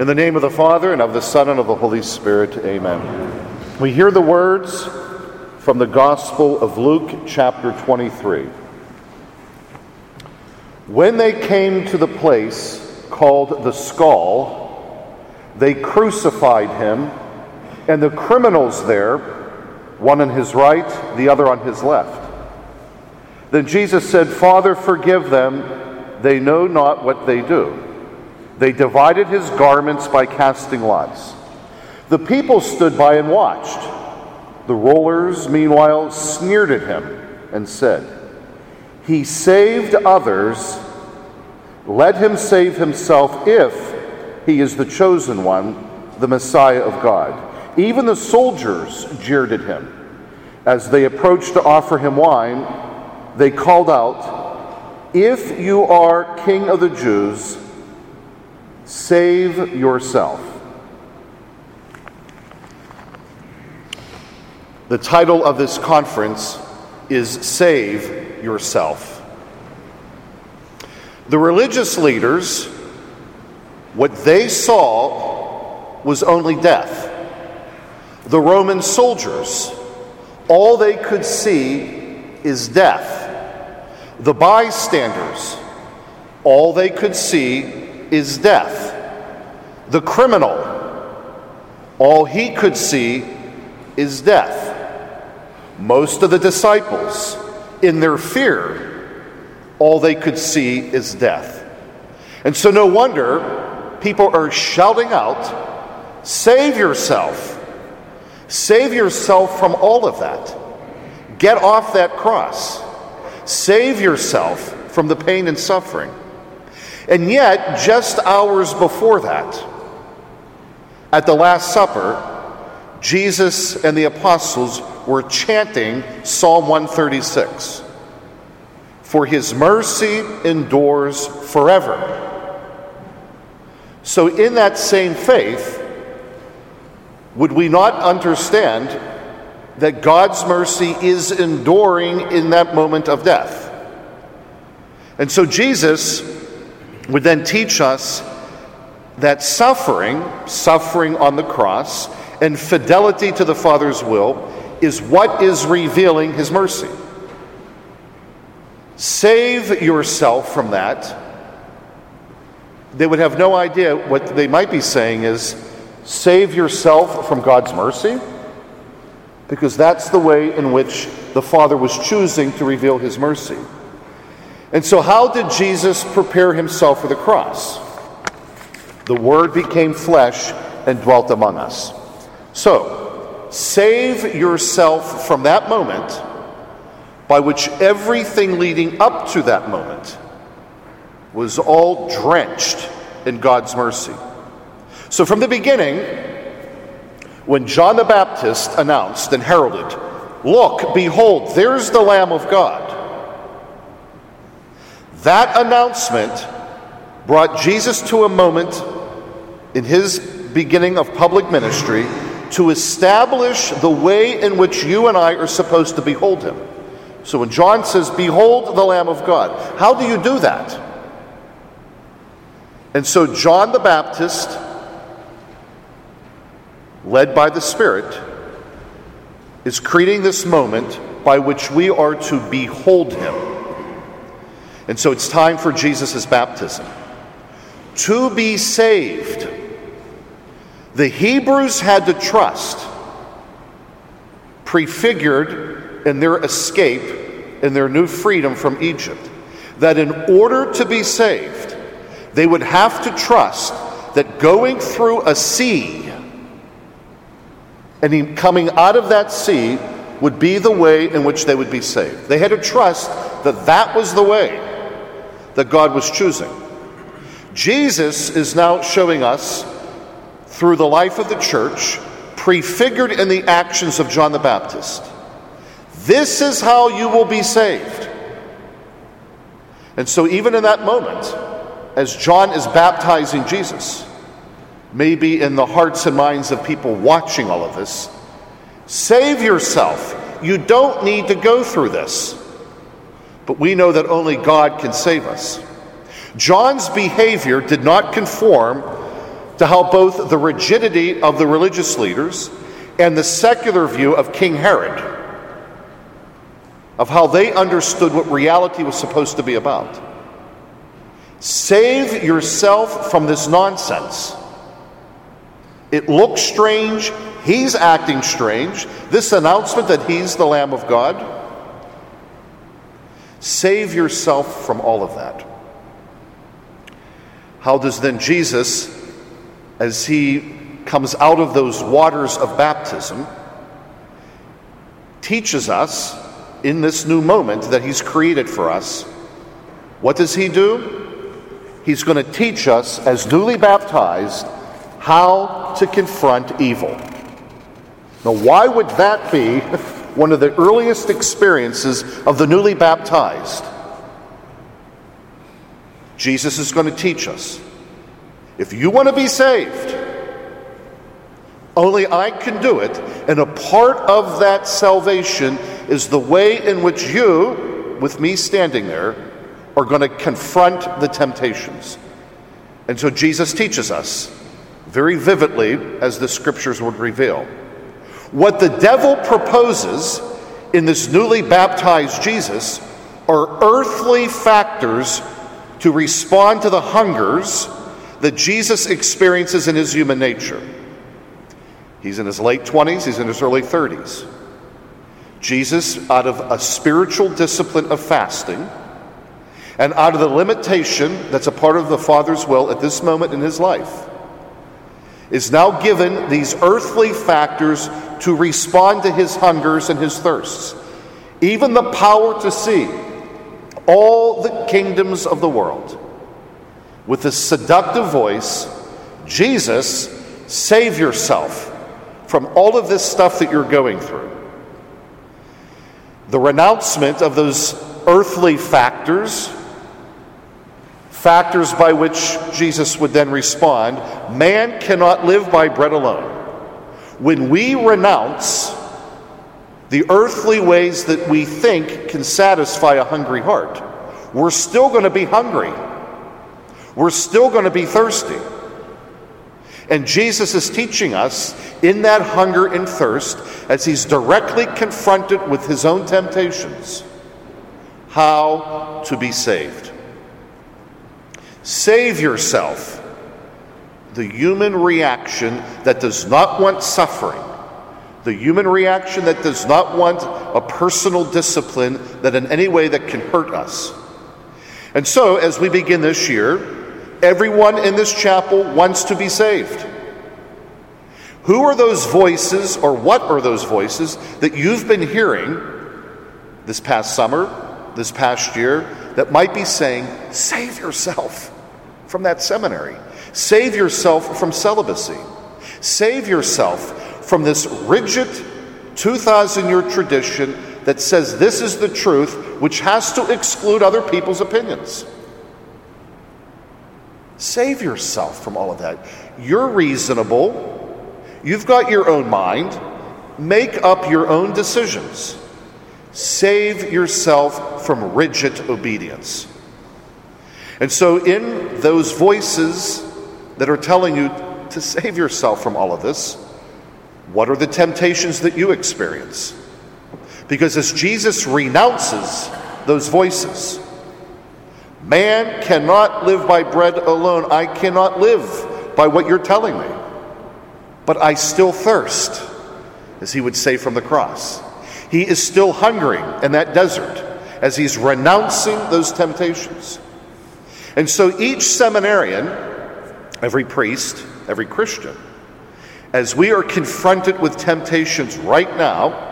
In the name of the Father, and of the Son, and of the Holy Spirit, amen. We hear the words from the Gospel of Luke, chapter 23. When they came to the place called the skull, they crucified him, and the criminals there, one on his right, the other on his left. Then Jesus said, Father, forgive them, they know not what they do. They divided his garments by casting lots. The people stood by and watched. The rulers, meanwhile, sneered at him and said, He saved others. Let him save himself if he is the chosen one, the Messiah of God. Even the soldiers jeered at him. As they approached to offer him wine, they called out, If you are king of the Jews, Save yourself. The title of this conference is Save Yourself. The religious leaders, what they saw was only death. The Roman soldiers, all they could see is death. The bystanders, all they could see is death. The criminal, all he could see is death. Most of the disciples, in their fear, all they could see is death. And so, no wonder people are shouting out, Save yourself! Save yourself from all of that. Get off that cross. Save yourself from the pain and suffering. And yet, just hours before that, at the Last Supper, Jesus and the apostles were chanting Psalm 136 For his mercy endures forever. So, in that same faith, would we not understand that God's mercy is enduring in that moment of death? And so, Jesus would then teach us that suffering, suffering on the cross, and fidelity to the Father's will is what is revealing His mercy. Save yourself from that. They would have no idea what they might be saying is save yourself from God's mercy, because that's the way in which the Father was choosing to reveal His mercy. And so, how did Jesus prepare himself for the cross? The Word became flesh and dwelt among us. So, save yourself from that moment by which everything leading up to that moment was all drenched in God's mercy. So, from the beginning, when John the Baptist announced and heralded, Look, behold, there's the Lamb of God that announcement brought Jesus to a moment in his beginning of public ministry to establish the way in which you and I are supposed to behold him. So when John says, Behold the Lamb of God, how do you do that? And so John the Baptist, led by the Spirit, is creating this moment by which we are to behold him. And so it's time for Jesus' baptism. To be saved, the Hebrews had to trust, prefigured in their escape, in their new freedom from Egypt, that in order to be saved, they would have to trust that going through a sea and coming out of that sea would be the way in which they would be saved. They had to trust that that was the way that God was choosing. Jesus is now showing us through the life of the church, prefigured in the actions of John the Baptist. This is how you will be saved. And so, even in that moment, as John is baptizing Jesus, maybe in the hearts and minds of people watching all of this, save yourself. You don't need to go through this but we know that only God can save us. John's behavior did not conform to how both the rigidity of the religious leaders and the secular view of King Herod, of how they understood what reality was supposed to be about. Save yourself from this nonsense. It looks strange. He's acting strange. This announcement that he's the Lamb of God. Save yourself from all of that. How does then Jesus, as he comes out of those waters of baptism, teaches us in this new moment that he's created for us? What does he do? He's going to teach us, as newly baptized, how to confront evil. Now, why would that be one of the earliest experiences of the newly baptized? Jesus is going to teach us. If you want to be saved, only I can do it, and a part of that salvation is the way in which you, with me standing there, are going to confront the temptations. And so Jesus teaches us very vividly as the scriptures would reveal. What the devil proposes in this newly baptized Jesus are earthly factors to respond to the hungers that Jesus experiences in his human nature. He's in his late 20s, he's in his early 30s. Jesus, out of a spiritual discipline of fasting, and out of the limitation that's a part of the Father's will at this moment in his life, is now given these earthly factors to respond to his hungers and his thirsts. Even the power to see all the kingdoms of the world. With a seductive voice, Jesus, save yourself from all of this stuff that you're going through. The renouncement of those earthly factors factors by which Jesus would then respond man cannot live by bread alone. When we renounce the earthly ways that we think can satisfy a hungry heart, we're still going to be hungry. We're still going to be thirsty. And Jesus is teaching us in that hunger and thirst, as he's directly confronted with his own temptations, how to be saved. Save yourself. The human reaction that does not want suffering, the human reaction that does not want a personal discipline that in any way that can hurt us. And so, as we begin this year, everyone in this chapel wants to be saved. Who are those voices, or what are those voices that you've been hearing this past summer, this past year, that might be saying, Save yourself from that seminary. Save yourself from celibacy. Save yourself from this rigid 2,000 year tradition that says this is the truth, which has to exclude other people's opinions. Save yourself from all of that. You're reasonable. You've got your own mind. Make up your own decisions. Save yourself from rigid obedience. And so, in those voices that are telling you to save yourself from all of this, what are the temptations that you experience? Because as Jesus renounces those voices, man cannot live by bread alone. I cannot live by what you're telling me. But I still thirst, as he would say from the cross. He is still hungering in that desert as he's renouncing those temptations. And so each seminarian, every priest, every Christian, as we are confronted with temptations right now,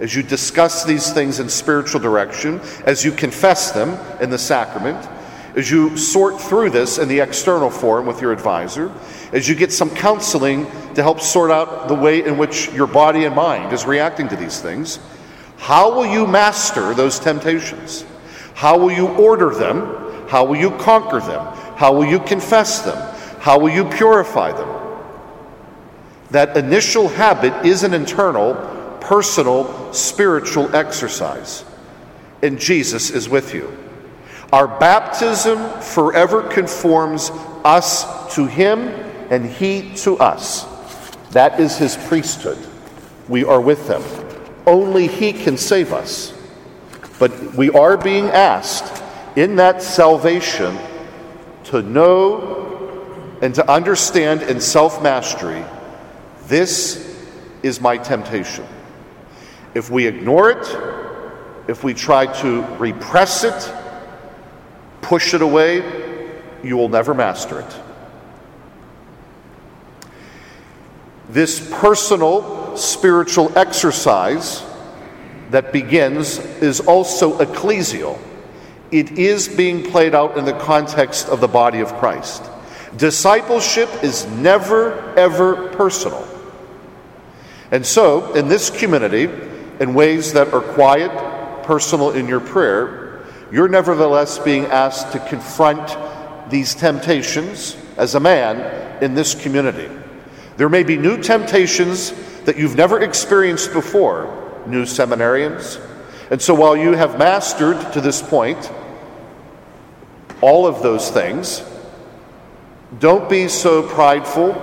as you discuss these things in spiritual direction, as you confess them in the sacrament, as you sort through this in the external forum with your advisor, as you get some counseling to help sort out the way in which your body and mind is reacting to these things, how will you master those temptations? How will you order them? How will you conquer them? How will you confess them? How will you purify them? That initial habit is an internal, personal, spiritual exercise. And Jesus is with you. Our baptism forever conforms us to Him and he to us. That is his priesthood. We are with him. Only he can save us. But we are being asked in that salvation to know and to understand in self mastery this is my temptation. If we ignore it, if we try to repress it, push it away, you will never master it. This personal spiritual exercise that begins is also ecclesial. It is being played out in the context of the body of Christ. Discipleship is never, ever personal. And so, in this community, in ways that are quiet, personal in your prayer, you're nevertheless being asked to confront these temptations as a man in this community. There may be new temptations that you've never experienced before, new seminarians. And so while you have mastered to this point all of those things, don't be so prideful,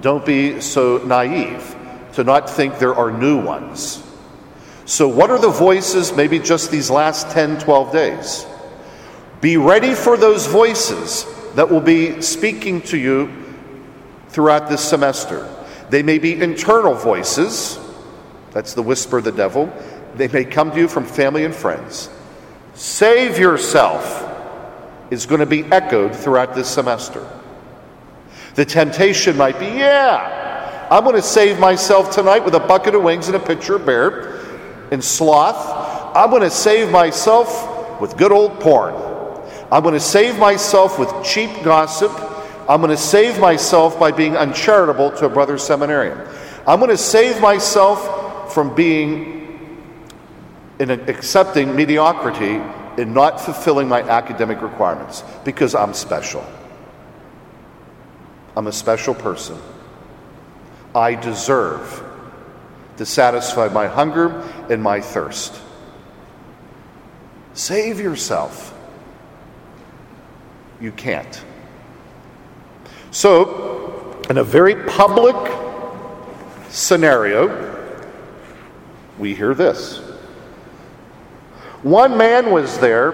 don't be so naive to not think there are new ones. So, what are the voices, maybe just these last 10, 12 days? Be ready for those voices that will be speaking to you throughout this semester. They may be internal voices, that's the whisper of the devil. They may come to you from family and friends. Save yourself is going to be echoed throughout this semester. The temptation might be, yeah, I'm going to save myself tonight with a bucket of wings and a pitcher of beer and sloth. I'm going to save myself with good old porn. I'm going to save myself with cheap gossip. I'm going to save myself by being uncharitable to a brother seminarian. I'm going to save myself from being in accepting mediocrity and not fulfilling my academic requirements because I'm special. I'm a special person. I deserve to satisfy my hunger and my thirst. Save yourself. You can't. So, in a very public scenario, we hear this. One man was there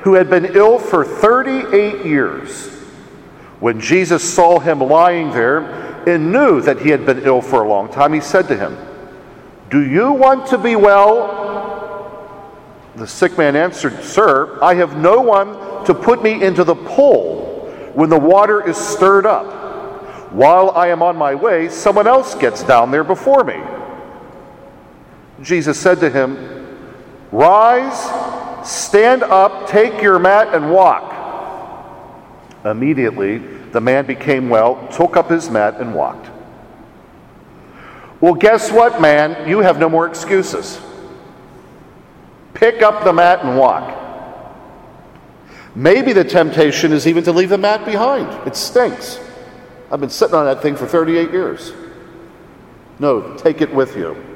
who had been ill for 38 years. When Jesus saw him lying there and knew that he had been ill for a long time, he said to him, do you want to be well? The sick man answered, Sir, I have no one to put me into the pool when the water is stirred up. While I am on my way, someone else gets down there before me. Jesus said to him, Rise, stand up, take your mat, and walk. Immediately, the man became well, took up his mat, and walked. Well, guess what, man? You have no more excuses. Pick up the mat and walk. Maybe the temptation is even to leave the mat behind. It stinks. I've been sitting on that thing for 38 years. No, take it with you.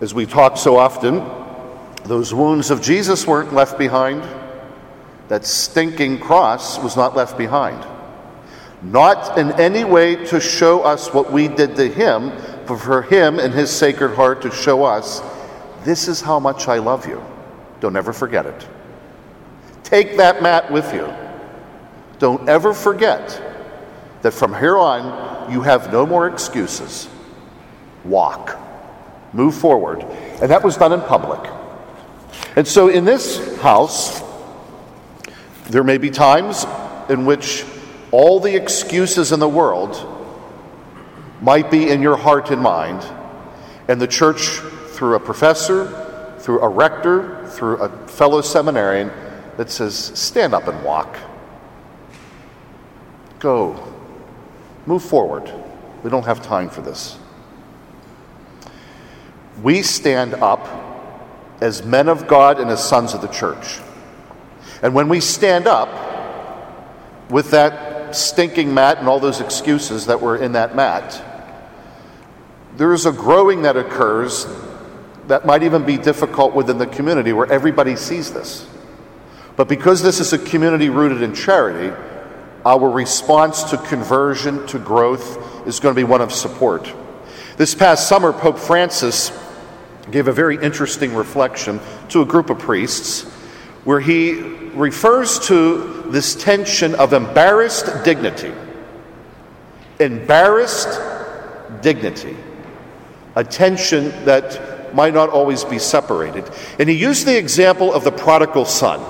As we talk so often, those wounds of Jesus weren't left behind. That stinking cross was not left behind not in any way to show us what we did to him, but for him and his sacred heart to show us, this is how much I love you. Don't ever forget it. Take that mat with you. Don't ever forget that from here on, you have no more excuses. Walk, move forward. And that was done in public. And so in this house, there may be times in which all the excuses in the world might be in your heart and mind, and the church, through a professor, through a rector, through a fellow seminarian, that says, Stand up and walk. Go. Move forward. We don't have time for this. We stand up as men of God and as sons of the church. And when we stand up with that stinking mat and all those excuses that were in that mat, there is a growing that occurs that might even be difficult within the community where everybody sees this. But because this is a community rooted in charity, our response to conversion, to growth, is going to be one of support. This past summer, Pope Francis gave a very interesting reflection to a group of priests where he refers to this tension of embarrassed dignity. Embarrassed dignity. A tension that might not always be separated. And he used the example of the prodigal son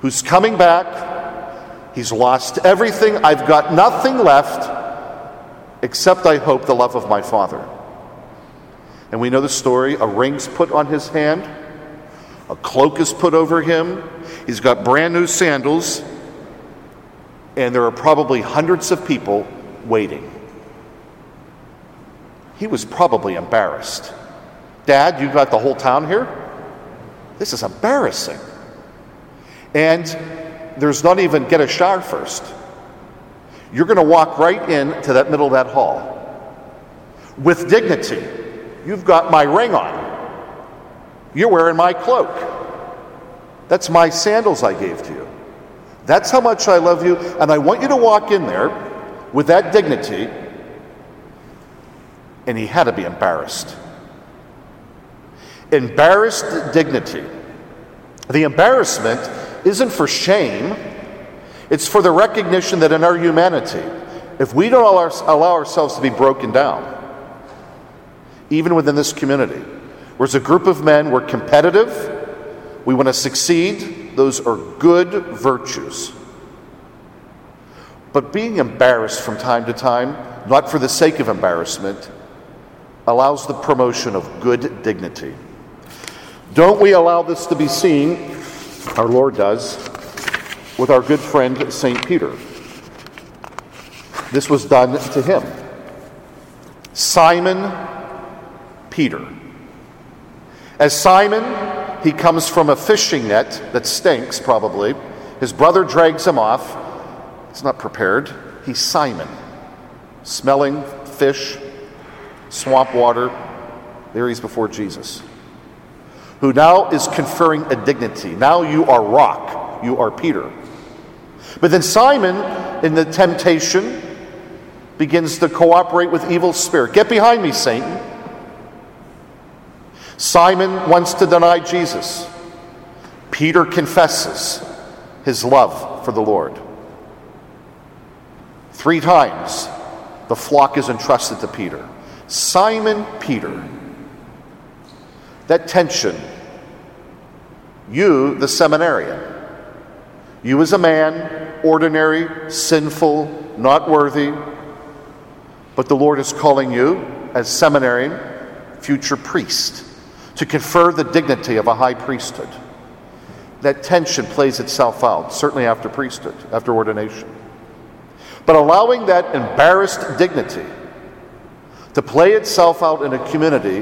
who's coming back. He's lost everything. I've got nothing left except, I hope, the love of my father. And we know the story a ring's put on his hand, a cloak is put over him, he's got brand new sandals, and there are probably hundreds of people waiting. He was probably embarrassed. Dad, you got the whole town here? This is embarrassing. And there's not even get a shower first. You're going to walk right into that middle of that hall with dignity You've got my ring on. You're wearing my cloak. That's my sandals I gave to you. That's how much I love you, and I want you to walk in there with that dignity. And he had to be embarrassed. Embarrassed dignity. The embarrassment isn't for shame, it's for the recognition that in our humanity, if we don't allow ourselves to be broken down, even within this community. Where as a group of men, we're competitive, we want to succeed, those are good virtues. But being embarrassed from time to time, not for the sake of embarrassment, allows the promotion of good dignity. Don't we allow this to be seen, our Lord does, with our good friend St. Peter. This was done to him. Simon Peter. As Simon, he comes from a fishing net that stinks, probably. His brother drags him off. He's not prepared. He's Simon, smelling fish, swamp water. There he's before Jesus, who now is conferring a dignity. Now you are rock, you are Peter. But then Simon, in the temptation, begins to cooperate with evil spirit. Get behind me, Satan. Simon wants to deny Jesus. Peter confesses his love for the Lord. Three times the flock is entrusted to Peter. Simon Peter. That tension. You, the seminarian. You, as a man, ordinary, sinful, not worthy. But the Lord is calling you, as seminarian, future priest to confer the dignity of a high priesthood. That tension plays itself out, certainly after priesthood, after ordination. But allowing that embarrassed dignity to play itself out in a community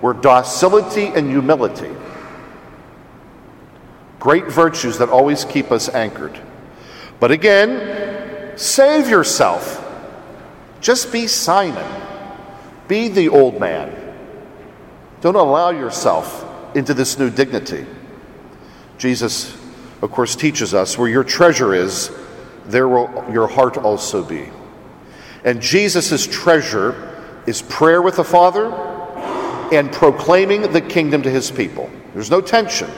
where docility and humility, great virtues that always keep us anchored. But again, save yourself. Just be Simon. Be the old man. Don't allow yourself into this new dignity. Jesus, of course, teaches us where your treasure is, there will your heart also be. And Jesus' treasure is prayer with the Father and proclaiming the kingdom to his people. There's no tension,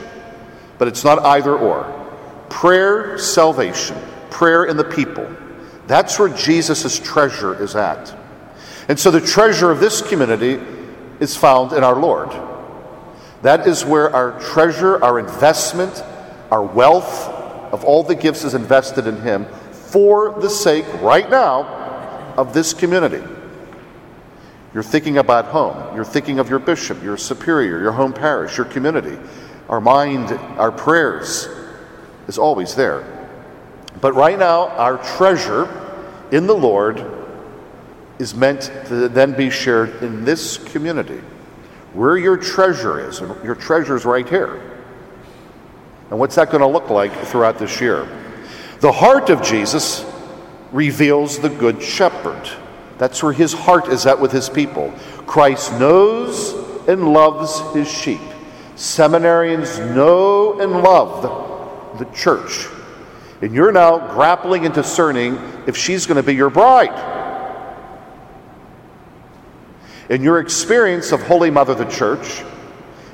but it's not either or. Prayer, salvation, prayer in the people. That's where Jesus' treasure is at. And so the treasure of this community is found in our Lord. That is where our treasure, our investment, our wealth of all the gifts is invested in Him for the sake, right now, of this community. You're thinking about home. You're thinking of your bishop, your superior, your home parish, your community. Our mind, our prayers is always there. But right now, our treasure in the Lord is meant to then be shared in this community. Where your treasure is, and your treasure is right here. And what's that going to look like throughout this year? The heart of Jesus reveals the Good Shepherd. That's where his heart is at with his people. Christ knows and loves his sheep. Seminarians know and love the, the church. And you're now grappling and discerning if she's going to be your bride. In your experience of Holy Mother the Church,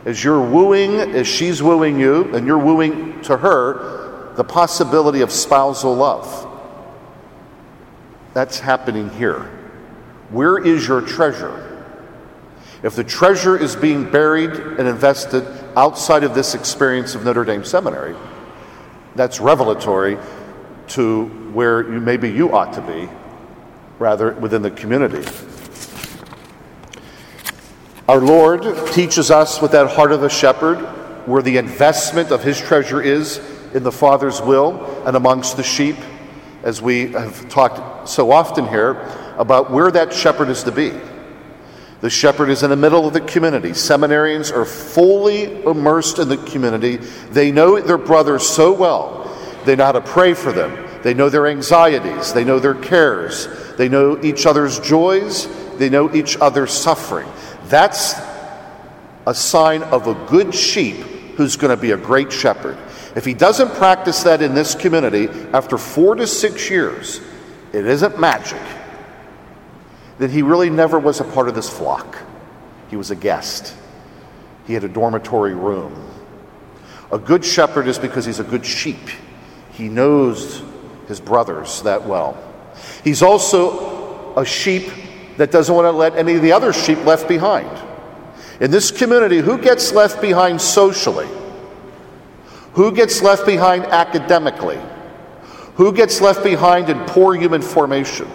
as you're wooing, as she's wooing you, and you're wooing to her the possibility of spousal love. That's happening here. Where is your treasure? If the treasure is being buried and invested outside of this experience of Notre Dame Seminary, that's revelatory to where you, maybe you ought to be, rather within the community. Our Lord teaches us with that heart of a shepherd where the investment of his treasure is in the Father's will and amongst the sheep, as we have talked so often here about where that shepherd is to be. The shepherd is in the middle of the community. Seminarians are fully immersed in the community. They know their brothers so well. They know how to pray for them. They know their anxieties. They know their cares. They know each other's joys. They know each other's suffering. That's a sign of a good sheep who's going to be a great shepherd. If he doesn't practice that in this community after four to six years, it isn't magic, then he really never was a part of this flock. He was a guest, he had a dormitory room. A good shepherd is because he's a good sheep, he knows his brothers that well. He's also a sheep that doesn't want to let any of the other sheep left behind. In this community, who gets left behind socially? Who gets left behind academically? Who gets left behind in poor human formation?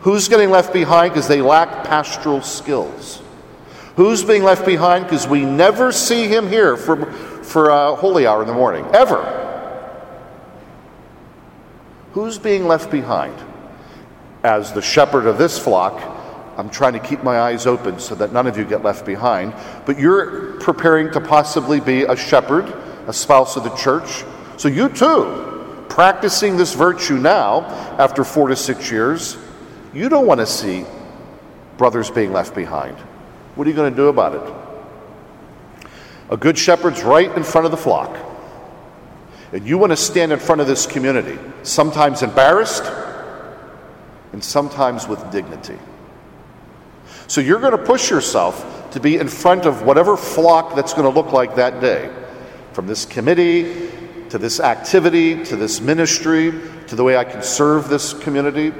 Who's getting left behind because they lack pastoral skills? Who's being left behind because we never see him here for, for a holy hour in the morning? Ever. Who's being left behind? As the shepherd of this flock, I'm trying to keep my eyes open so that none of you get left behind. But you're preparing to possibly be a shepherd, a spouse of the church. So you too, practicing this virtue now, after four to six years, you don't want to see brothers being left behind. What are you going to do about it? A good shepherd's right in front of the flock. And you want to stand in front of this community, sometimes embarrassed and sometimes with dignity. So you're going to push yourself to be in front of whatever flock that's going to look like that day. From this committee to this activity to this ministry to the way I can serve this community.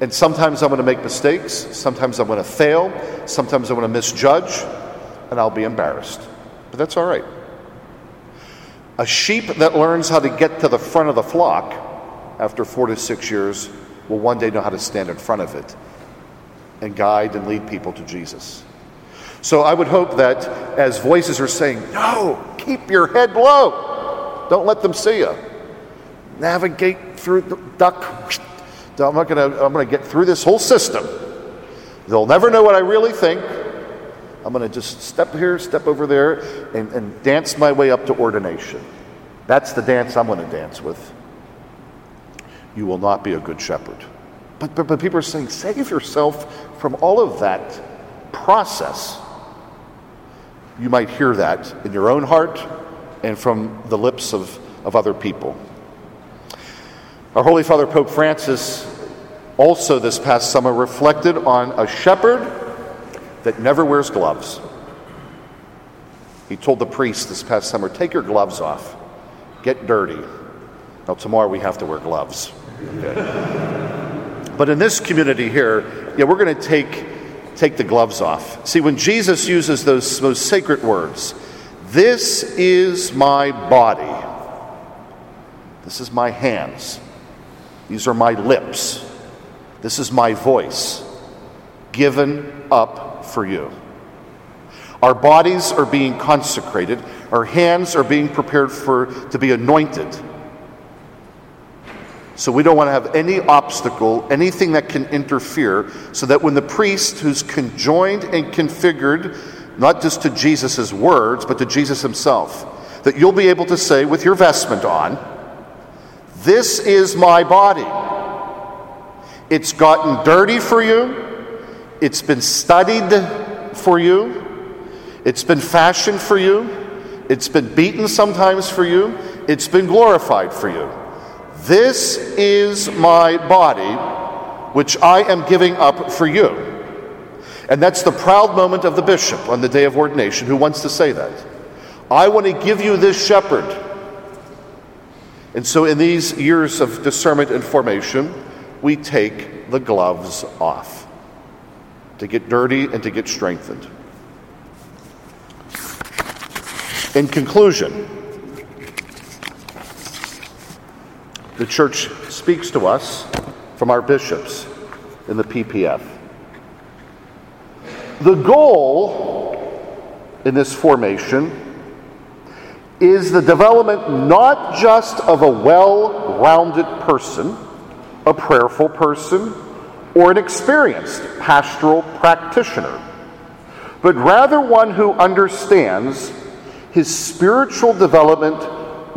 And sometimes I'm going to make mistakes. Sometimes I'm going to fail. Sometimes I'm going to misjudge. And I'll be embarrassed. But that's all right. A sheep that learns how to get to the front of the flock after four to six years will one day know how to stand in front of it and guide and lead people to Jesus. So I would hope that as voices are saying, no, keep your head low, don't let them see you. Navigate through the duck. I'm not gonna, I'm gonna get through this whole system. They'll never know what I really think. I'm gonna just step here, step over there, and, and dance my way up to ordination. That's the dance I'm gonna dance with. You will not be a good shepherd. But, but, but people are saying, save yourself from all of that process. You might hear that in your own heart and from the lips of, of other people. Our Holy Father Pope Francis also this past summer reflected on a shepherd that never wears gloves. He told the priest this past summer, take your gloves off, get dirty. Now, tomorrow we have to wear gloves. Okay. But in this community here, yeah, we're going to take, take the gloves off. See, when Jesus uses those, those sacred words, this is my body, this is my hands, these are my lips, this is my voice, given up for you. Our bodies are being consecrated, our hands are being prepared for, to be anointed so we don't want to have any obstacle, anything that can interfere, so that when the priest who's conjoined and configured, not just to Jesus' words, but to Jesus himself, that you'll be able to say with your vestment on, This is my body. It's gotten dirty for you, it's been studied for you, it's been fashioned for you, it's been beaten sometimes for you, it's been glorified for you. This is my body, which I am giving up for you. And that's the proud moment of the bishop on the day of ordination who wants to say that. I want to give you this shepherd. And so, in these years of discernment and formation, we take the gloves off to get dirty and to get strengthened. In conclusion, the church speaks to us from our bishops in the PPF. The goal in this formation is the development not just of a well rounded person, a prayerful person, or an experienced pastoral practitioner, but rather one who understands his spiritual development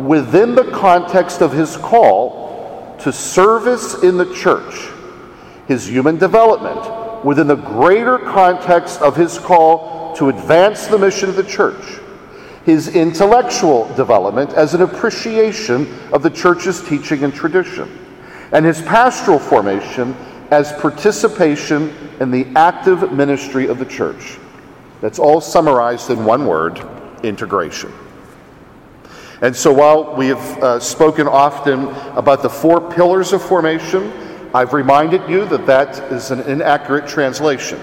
within the context of his call to service in the church, his human development within the greater context of his call to advance the mission of the church, his intellectual development as an appreciation of the church's teaching and tradition, and his pastoral formation as participation in the active ministry of the church. That's all summarized in one word integration. And so while we have uh, spoken often about the four pillars of formation, I've reminded you that that is an inaccurate translation.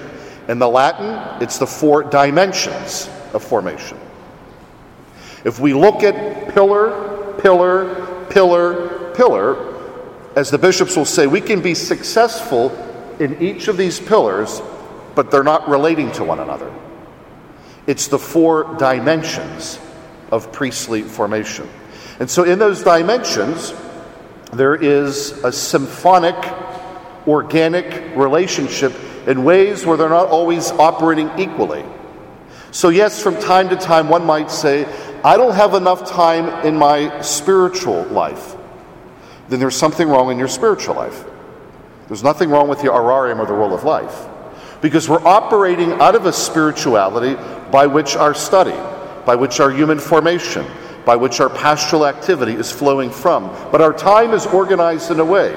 In the Latin, it's the four dimensions of formation. If we look at pillar, pillar, pillar, pillar, as the bishops will say, we can be successful in each of these pillars, but they're not relating to one another. It's the four dimensions of priestly formation. And so, in those dimensions, there is a symphonic, organic relationship in ways where they're not always operating equally. So, yes, from time to time, one might say, I don't have enough time in my spiritual life. Then there's something wrong in your spiritual life. There's nothing wrong with your horarium or the role of life. Because we're operating out of a spirituality by which our study, by which our human formation, by which our pastoral activity is flowing from. But our time is organized in a way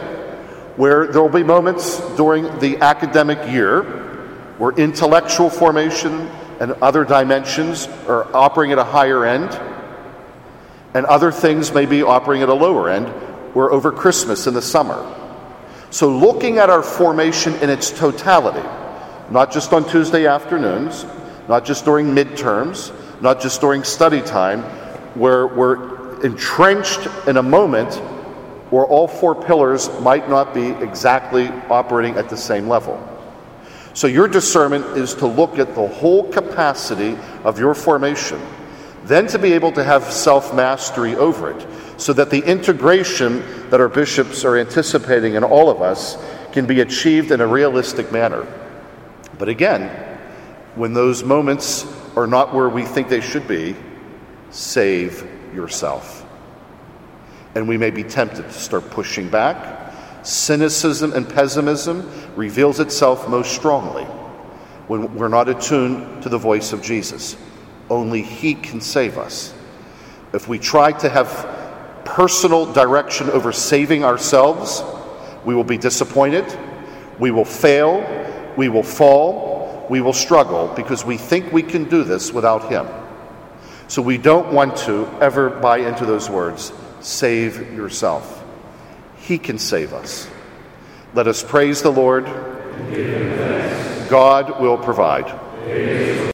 where there will be moments during the academic year where intellectual formation and other dimensions are operating at a higher end, and other things may be operating at a lower end, where over Christmas in the summer. So, looking at our formation in its totality, not just on Tuesday afternoons, not just during midterms, not just during study time, where we're entrenched in a moment where all four pillars might not be exactly operating at the same level. So, your discernment is to look at the whole capacity of your formation, then to be able to have self mastery over it, so that the integration that our bishops are anticipating in all of us can be achieved in a realistic manner. But again, when those moments are not where we think they should be, save yourself. And we may be tempted to start pushing back. Cynicism and pessimism reveals itself most strongly when we're not attuned to the voice of Jesus. Only He can save us. If we try to have personal direction over saving ourselves, we will be disappointed, we will fail, we will fall, we will struggle because we think we can do this without Him. So we don't want to ever buy into those words save yourself. He can save us. Let us praise the Lord. God will provide.